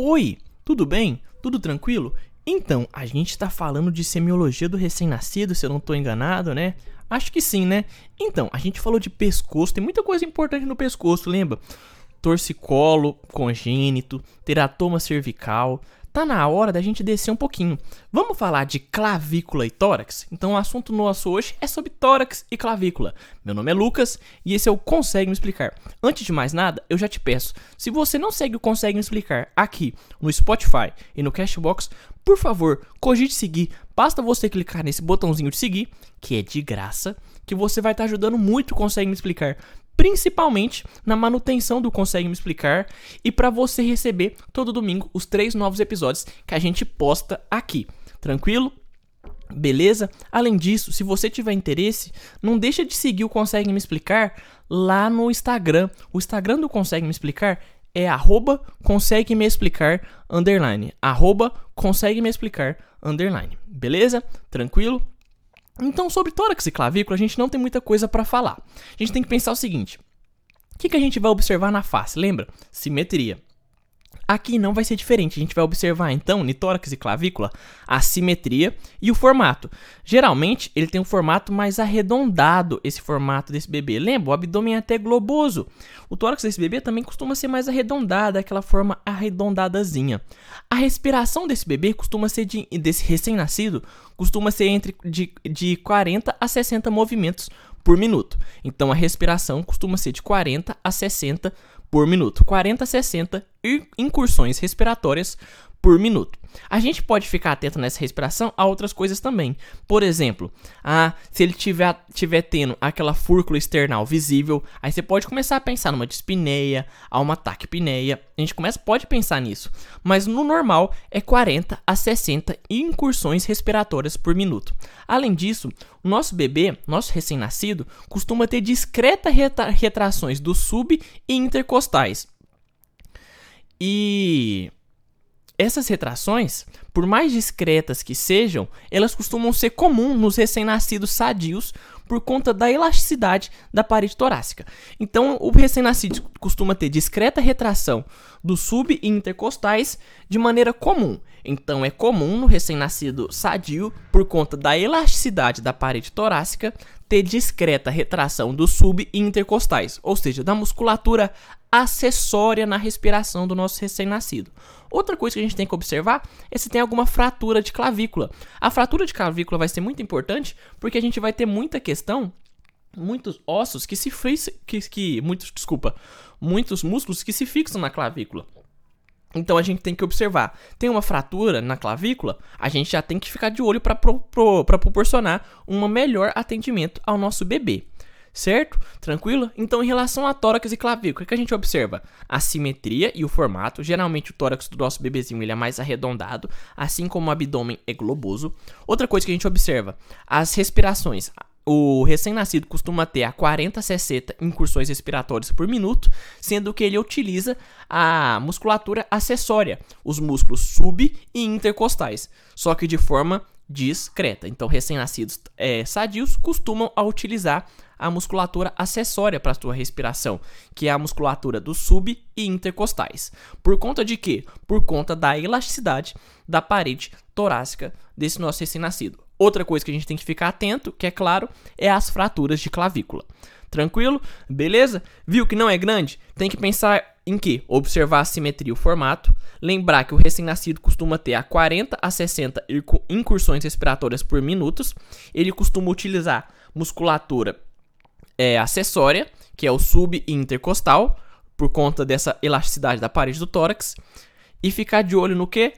Oi, tudo bem? Tudo tranquilo? Então, a gente está falando de semiologia do recém-nascido, se eu não estou enganado, né? Acho que sim, né? Então, a gente falou de pescoço, tem muita coisa importante no pescoço, lembra? Torcicolo congênito, teratoma cervical, tá na hora da gente descer um pouquinho. Vamos falar de clavícula e tórax? Então o assunto nosso hoje é sobre tórax e clavícula. Meu nome é Lucas e esse é o Consegue Me Explicar. Antes de mais nada, eu já te peço, se você não segue o Consegue Me Explicar aqui no Spotify e no Cashbox, por favor, cogite seguir. Basta você clicar nesse botãozinho de seguir, que é de graça, que você vai estar ajudando muito o Consegue Me Explicar principalmente na manutenção do Consegue Me Explicar e para você receber todo domingo os três novos episódios que a gente posta aqui. Tranquilo? Beleza? Além disso, se você tiver interesse, não deixa de seguir o Consegue Me Explicar lá no Instagram. O Instagram do Consegue Me Explicar é arroba consegue me explicar underline. Arroba consegue me explicar underline. Beleza? Tranquilo? Então, sobre tórax e clavícula, a gente não tem muita coisa para falar. A gente tem que pensar o seguinte: o que, que a gente vai observar na face? Lembra? Simetria. Aqui não vai ser diferente. A gente vai observar então, no tórax e clavícula, a simetria e o formato. Geralmente, ele tem um formato mais arredondado, esse formato desse bebê. Lembra? O abdômen é até globoso. O tórax desse bebê também costuma ser mais arredondado, aquela forma arredondadazinha. A respiração desse bebê costuma ser de, desse recém-nascido, costuma ser entre de, de 40 a 60 movimentos por minuto. Então a respiração costuma ser de 40 a 60 por minuto. 40 a 60 incursões respiratórias por minuto. A gente pode ficar atento nessa respiração a outras coisas também. Por exemplo, ah, se ele tiver, tiver tendo aquela fúrcula external visível, aí você pode começar a pensar numa dispneia, a uma taquipneia. A gente começa, pode pensar nisso. Mas no normal é 40 a 60 incursões respiratórias por minuto. Além disso, o nosso bebê, nosso recém-nascido, costuma ter discretas retrações do sub e intercostais. E essas retrações, por mais discretas que sejam, elas costumam ser comuns nos recém-nascidos sadios por conta da elasticidade da parede torácica. Então, o recém-nascido costuma ter discreta retração dos sub e intercostais de maneira comum. Então, é comum no recém-nascido sadio, por conta da elasticidade da parede torácica, ter discreta retração dos sub e intercostais, ou seja, da musculatura acessória na respiração do nosso recém-nascido. Outra coisa que a gente tem que observar é se tem alguma fratura de clavícula. A fratura de clavícula vai ser muito importante porque a gente vai ter muita questão, muitos ossos que se que, que muitos, desculpa, muitos músculos que se fixam na clavícula. Então a gente tem que observar. Tem uma fratura na clavícula, a gente já tem que ficar de olho para pro, pro, proporcionar um melhor atendimento ao nosso bebê certo? Tranquilo? Então, em relação a tórax e clavícula, o que a gente observa? A simetria e o formato. Geralmente, o tórax do nosso bebezinho ele é mais arredondado, assim como o abdômen é globoso. Outra coisa que a gente observa, as respirações. O recém-nascido costuma ter a 40 a 60 incursões respiratórias por minuto, sendo que ele utiliza a musculatura acessória, os músculos sub e intercostais, só que de forma discreta. Então, recém-nascidos é, sadios costumam a utilizar a musculatura acessória para a sua respiração, que é a musculatura do sub e intercostais. Por conta de quê? Por conta da elasticidade da parede torácica desse nosso recém-nascido. Outra coisa que a gente tem que ficar atento, que é claro, é as fraturas de clavícula. Tranquilo? Beleza? Viu que não é grande? Tem que pensar em que? Observar a simetria e o formato. Lembrar que o recém-nascido costuma ter a 40 a 60 incursões respiratórias por minutos. Ele costuma utilizar musculatura é, acessória, que é o sub e intercostal, por conta dessa elasticidade da parede do tórax. E ficar de olho no que?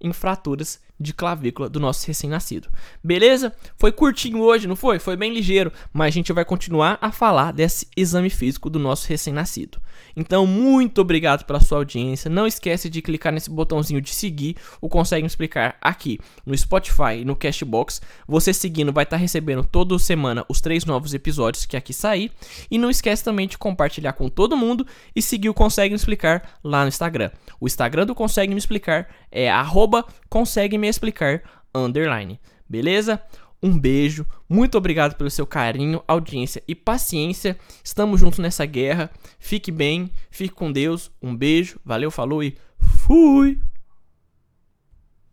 Em fraturas de clavícula do nosso recém-nascido. Beleza? Foi curtinho hoje, não foi? Foi bem ligeiro, mas a gente vai continuar a falar desse exame físico do nosso recém-nascido. Então, muito obrigado pela sua audiência. Não esquece de clicar nesse botãozinho de seguir, o consegue explicar aqui no Spotify e no Cashbox. Você seguindo vai estar recebendo toda semana os três novos episódios que aqui sair. E não esquece também de compartilhar com todo mundo e seguir o Consegue explicar lá no Instagram. O Instagram do Consegue me explicar é arroba consegue me explicar underline. Beleza? Um beijo, muito obrigado pelo seu carinho, audiência e paciência. Estamos juntos nessa guerra. Fique bem, fique com Deus. Um beijo, valeu, falou e Fui!